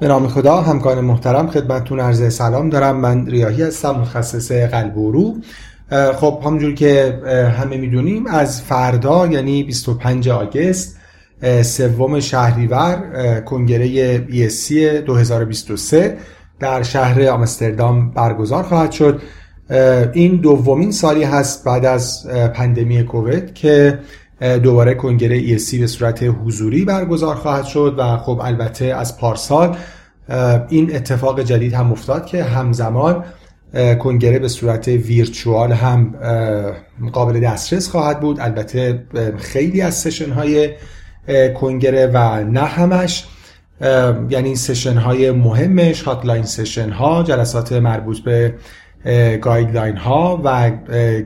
به نام خدا همکار محترم خدمتتون عرض سلام دارم. من ریاهی هستم متخصص قلب و رو خب همونجور که همه می‌دونیم از فردا یعنی 25 آگست سوم شهریور کنگره ESC 2023 در شهر آمستردام برگزار خواهد شد. این دومین سالی هست بعد از پندمی کووید که دوباره کنگره ESC به صورت حضوری برگزار خواهد شد و خب البته از پارسال این اتفاق جدید هم افتاد که همزمان کنگره به صورت virtual هم قابل دسترس خواهد بود. البته خیلی از session های کنگره و نه همش یعنی session های مهمش hotline session ها جلسات مربوط به guideline ها و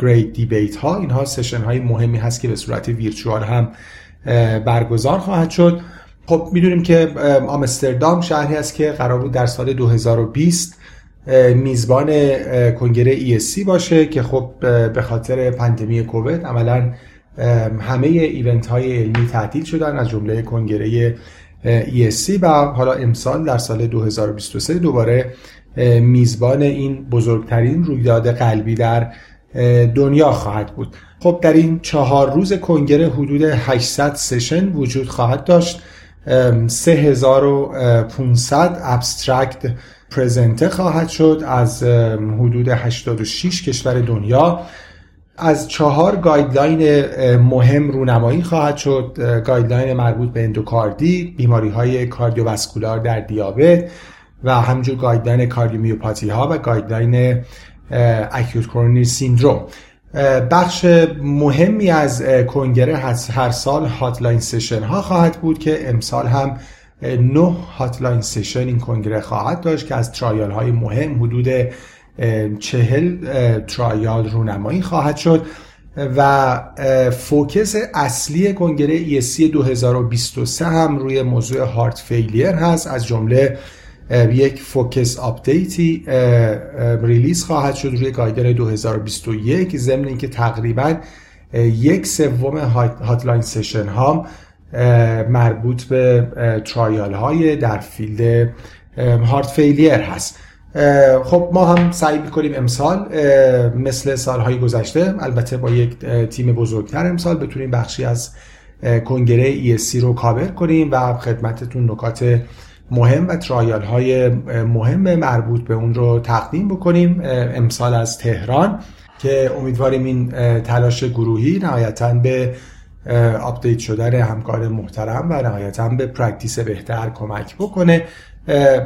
great debate ها اینها session های مهمی هست که به صورت virtual هم برگزار خواهد شد. خب می‌دونیم که آمستردام شهری است که قرار بود در سال 2020 میزبان کنگره ESC باشه که خب به خاطر پندمی کووید عملا همه ایونت های علمی تعطیل شدن از جمله کنگره ESC و حالا امسال در سال 2023 دوباره میزبان این بزرگترین رویداد قلبی در دنیا خواهد بود. خب در این چهار روز کنگره حدود 800 session وجود خواهد داشت. 3500 abstract present خواهد شد از حدود 86 کشور دنیا. از چهار guideline مهم رونمایی خواهد شد. guideline مربوط به اندوکاردیت بیماری های cardiovascular در دیابت و همینجور guideline cardiomyopathy ها و guideline acute coronary syndrome. بخش مهمی از کنگره هر سال hotline session ها خواهد بود که امسال هم نه hotline session این کنگره خواهد داشت که از trial های مهم حدود چهل trial رونمایی خواهد شد و focus اصلی کنگره ESC 2023 هم روی موضوع heart failure هست. از جمله یک focus update ی release خواهد شد روی guideline 2021 ضمن اینکه تقریبا یک سوم hotline session ها مربوط به trial های در field heart failure هست. خب ما هم سعی می‌کنیم امسال مثل سالهای گذشته البته با یک تیم بزرگتر امسال بتونیم بخشی از کنگره ESC رو کاور کنیم و خدمتتون نکات مهم و trial های مهم مربوط به اون رو تقدیم بکنیم امسال از تهران که امیدواریم این تلاش گروهی نهایتا به update شدن همکار محترم و نهایتا به practice بهتر کمک بکنه.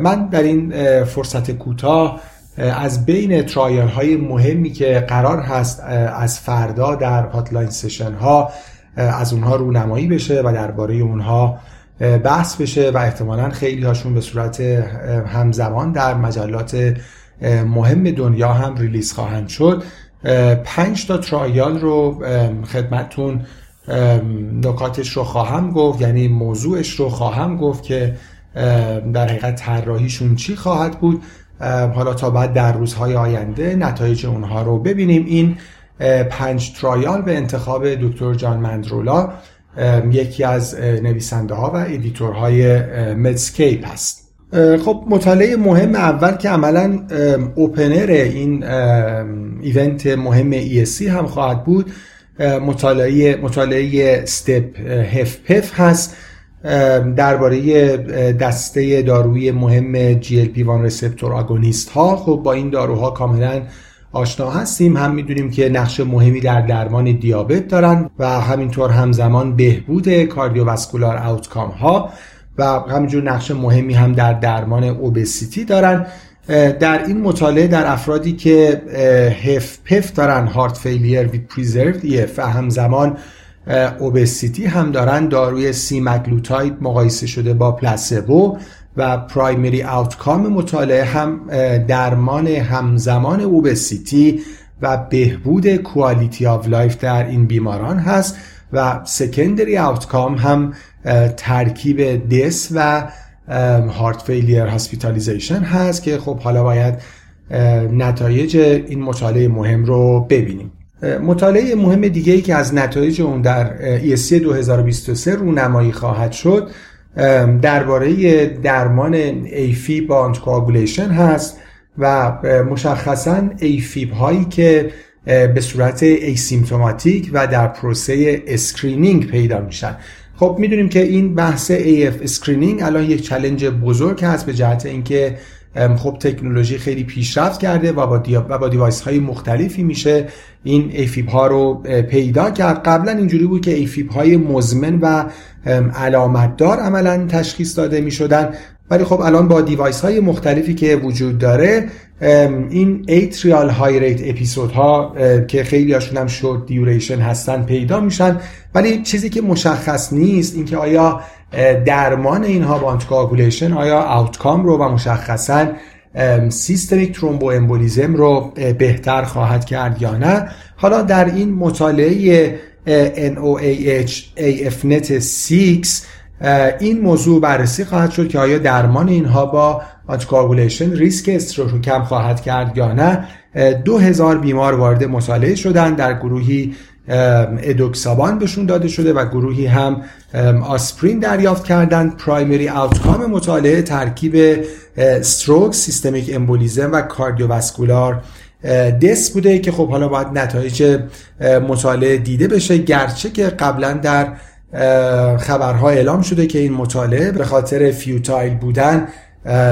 من در این فرصت کوتاه از بین trial های مهمی که قرار هست از فردا در hotline session ها از اونها رونمایی بشه و درباره اونها بحث بشه و احتمالا خیلی هاشون به صورت همزمان در مجلات مهم دنیا هم ریلیز خواهند شد. پنج تا ترایال رو خدمتتون نکاتش رو خواهم گفت یعنی موضوعش رو خواهم گفت که در حقیقت طراحیشون چی خواهد بود. حالا تا بعد در روزهای آینده نتایج اونها رو ببینیم. این پنج ترایال به انتخاب دکتر جان مندرولا یکی از نویسنده ها و editor های Medscape هست. خب مطالعه مهم اول که عملا opener این event مهم ESC هم خواهد بود مطالعه مطالعه STEP HFpEF هست. درباره دسته دارویی مهم GLP-1 receptor agonist ها. خب با این داروها کاملا آشنا هستیم. هم می‌دونیم که نقش مهمی در درمان دیابت دارن و همینطور همزمان بهبود cardiovascular outcome ها و همینجور نقش مهمی هم در درمان obesity دارن. در این مطالعه در افرادی که HFpEF دارن heart failure with preserved و همزمان obesity هم دارن داروی semaglutide مقایسه شده با placebo و primary outcome مطالعه هم درمان همزمان obesity و بهبود quality of life در این بیماران هست و secondary outcome هم ترکیب death و heart failure hospitalization هست که خب حالا باید نتایج این مطالعه مهم رو ببینیم. مطالعه مهم دیگه ای که از نتایج اون در ESC 2023 رونمایی خواهد شد درباره درمان AFib با anticoagulation هست و مشخصا AFib هایی که به صورت asymptomatic و در پروسه screening پیدا میشن. خب می‌دونیم که این بحث AF screening الان یک challenge بزرگ هست به جهت اینکه خب تکنولوژی خیلی پیشرفت کرده و با, دیا و با device های مختلفی میشه این AFib ها رو پیدا کرد. قبلا اینجوری بود که AFib های مزمن و علامتدار عملا تشخیص داده می شدن ولی خب الان با device های مختلفی که وجود داره این atrial high rate episode ها که خیلی هاشون هم short duration هستن پیدا میشن. ولی چیزی که مشخص نیست اینکه آیا درمان اینها با anticoagulation آیا outcome رو و مشخصا systemic thromboembolism رو بهتر خواهد کرد یا نه؟ حالا در این مطالعه NOAH AFNet 6 این موضوع بررسی خواهد شد که آیا درمان اینها با anticoagulation ریسک stroke رو کم خواهد کرد یا نه؟ دو هزار بیمار وارد مطالعه شدن در گروهی edoxaban بهشون داده شده و گروهی هم آسپرین دریافت کردن primary outcome مطالعه ترکیب stroke systemic embolism و cardiovascular death بوده که خب حالا باید نتایج مطالعه دیده بشه. گرچه که قبلا در خبرها اعلام شده که این مطالعه به خاطر futile بودن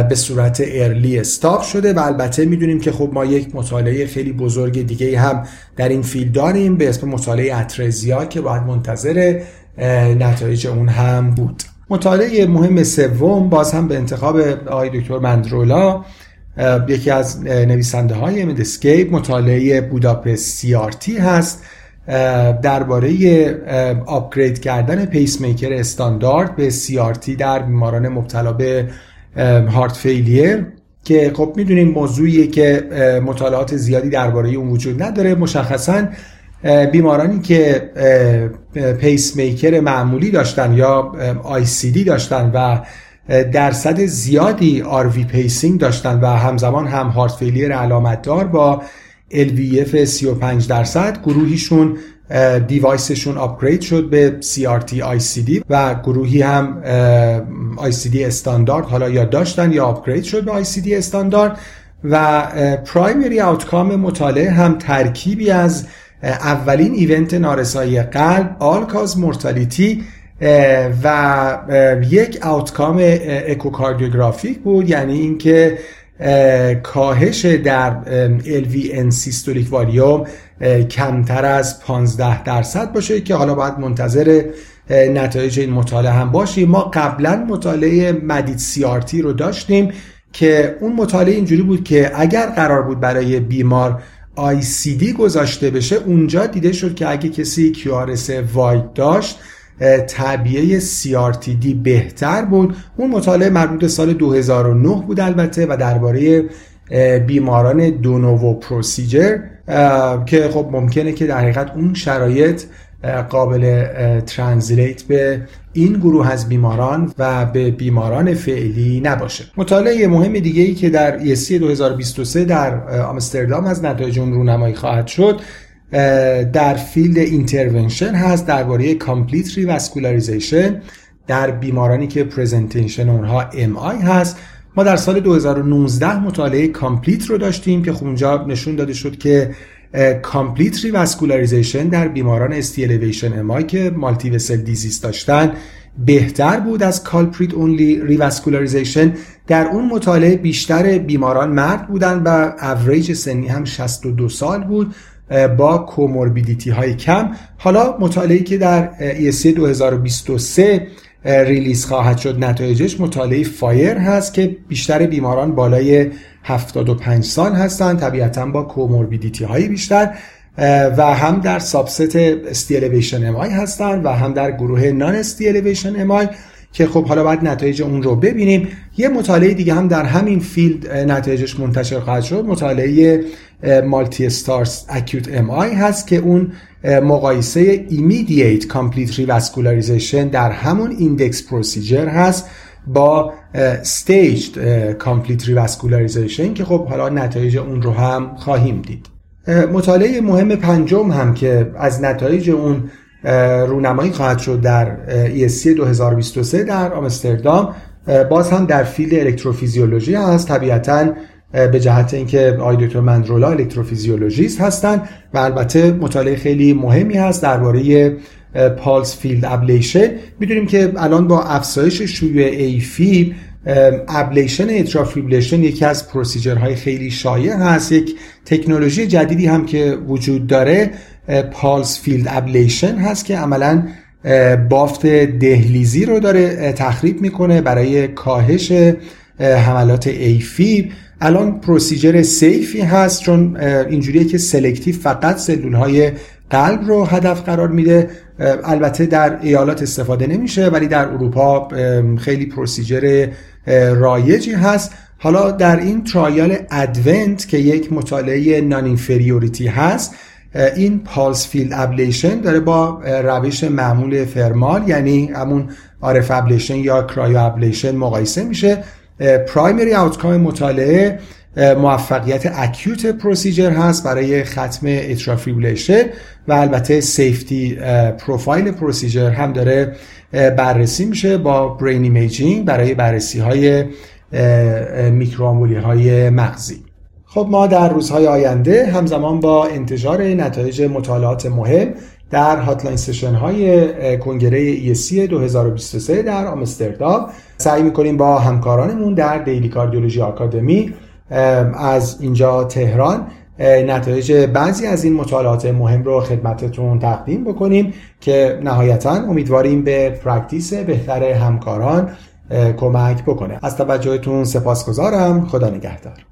به صورت early stop شده و البته می‌دونیم که خب ما یک مطالعه خیلی بزرگ دیگه هم در این field داریم به اسم مطالعه اترزیا که باید منتظر نتایج اون هم بود. مطالعه مهم سوم باز هم به انتخاب آقای دکتر مندرولا یکی از نویسنده های Medscape مطالعه BUDAPEST CRT هست درباره upgrade کردن پیس میکر استاندارد به CRT در بیماران مبتلا به heart failure که خب می‌دونیم موضوعیه که مطالعات زیادی درباره اون وجود نداره. مشخصا بیمارانی که پیس میکر معمولی داشتن یا ICD داشتن و درصد زیادی V pacing داشتن و همزمان هم heart failure علامت دار با LVEF 35 درصد گروهیشون device شون upgrade شد به CRT ICD و گروهی هم ICD استاندارد حالا یا داشتن یا upgrade شد به ICD استاندارد و primary outcome مطالعه هم ترکیبی از اولین event نارسایی قلب all-cause mortality و یک outcome echocardiographic بود یعنی اینکه کاهش در LV end systolic volume کمتر از 15 درصد باشه که حالا باید منتظر نتایج این مطالعه هم باشیم. ما قبلا مطالعه مدید CRT رو داشتیم که اون مطالعه اینجوری بود که اگر قرار بود برای بیمار ICD گذاشته بشه اونجا دیده شد که اگه کسی QRS واید داشت تعبیه CRTD بهتر بود. اون مطالعه مربوط سال 2009 بود البته و درباره بیماران دونوو پروسیجر که خب ممکنه که در حقیقت اون شرایط قابل translate به این گروه از بیماران و به بیماران فعلی نباشه. مطالعه مهم دیگه ای که در ESC 2023 در آمستردام از نتایج اون رونمایی خواهد شد در field intervention هست درباره complete revascularization در بیمارانی که presentation اونها MI هست. ما در سال 2019 مطالعه COMPLETE رو داشتیم که اونجا نشون داده شد که complete revascularization در بیماران ST elevation MI که multi-vessel disease داشتن بهتر بود از culprit only revascularization در اون مطالعه بیشتر بیماران مرد بودن و اوریج سنی هم 62 سال بود. با comorbidity های کم. حالا مطالعه که در ESC 2023 release خواهد شد نتایجش مطالعه FIRE هست که بیشتر بیماران بالای 75 سال هستند طبیعتا با comorbidity های بیشتر و هم در subset ST elevation MI هستند و هم در گروه non-ST elevation MI که خب حالا باید نتایج اون رو ببینیم. یه مطالعه دیگه هم در همین field نتایجش منتشر خواهد شد. مطالعه MULTISTARS acute MI هست که اون مقایسه immediate complete revascularization در همون index procedure هست با staged complete revascularization که خب حالا نتایج اون رو هم خواهیم دید. مطالعه مهم پنجم هم که از نتایج اون رونمایی خواهد شد در ESC 2023 در آمستردام. باز هم در field الکتروفیزیولوژی هست. طبیعتا به جهت اینکه آقای دکتر مندرولا الکتروفیزیولوژیست هستند و البته مطالعه خیلی مهمی هست درباره pulsed field ablation. می‌دونیم که الان با افزایش شیوع AF ablation atrial fibrillation یکی از procedure های خیلی شایع هست. یک تکنولوژی جدیدی هم که وجود داره pulsed field ablation هست که عملا بافت دهلیزی رو داره تخریب می‌کنه برای کاهش حملات AF الان procedure safe ی هست چون اینجوریه که selective فقط سلول های قلب رو هدف قرار میده. البته در ایالات استفاده نمیشه ولی در اروپا خیلی procedure رایجی هست. حالا در این trial ADVENT که یک مطالعه non-inferiority هست این pulsed field ablation داره با روش معمول thermal یعنی همون RF ablation یا cryo ablation مقایسه میشه. primary outcome مطالعه موفقیت acute procedure هست برای ختم atrial fibrillation و البته safety profile procedure هم داره بررسی میشه با brain imaging برای بررسی های microemboli های مغزی. خب ما در روزهای آینده همزمان با انتشار نتایج مطالعات مهم در hotline session های کنگره ESC 2023 در آمستردام سعی می‌کنیم با همکارانمون در Daily Cardiology Academy از اینجا تهران. نتایج بعضی از این مطالعات مهم رو خدمتتون تقدیم بکنیم که نهایتا امیدواریم به practice بهتر همکاران کمک بکنه. از توجهتون سپاسگزارم. خدا نگهدار.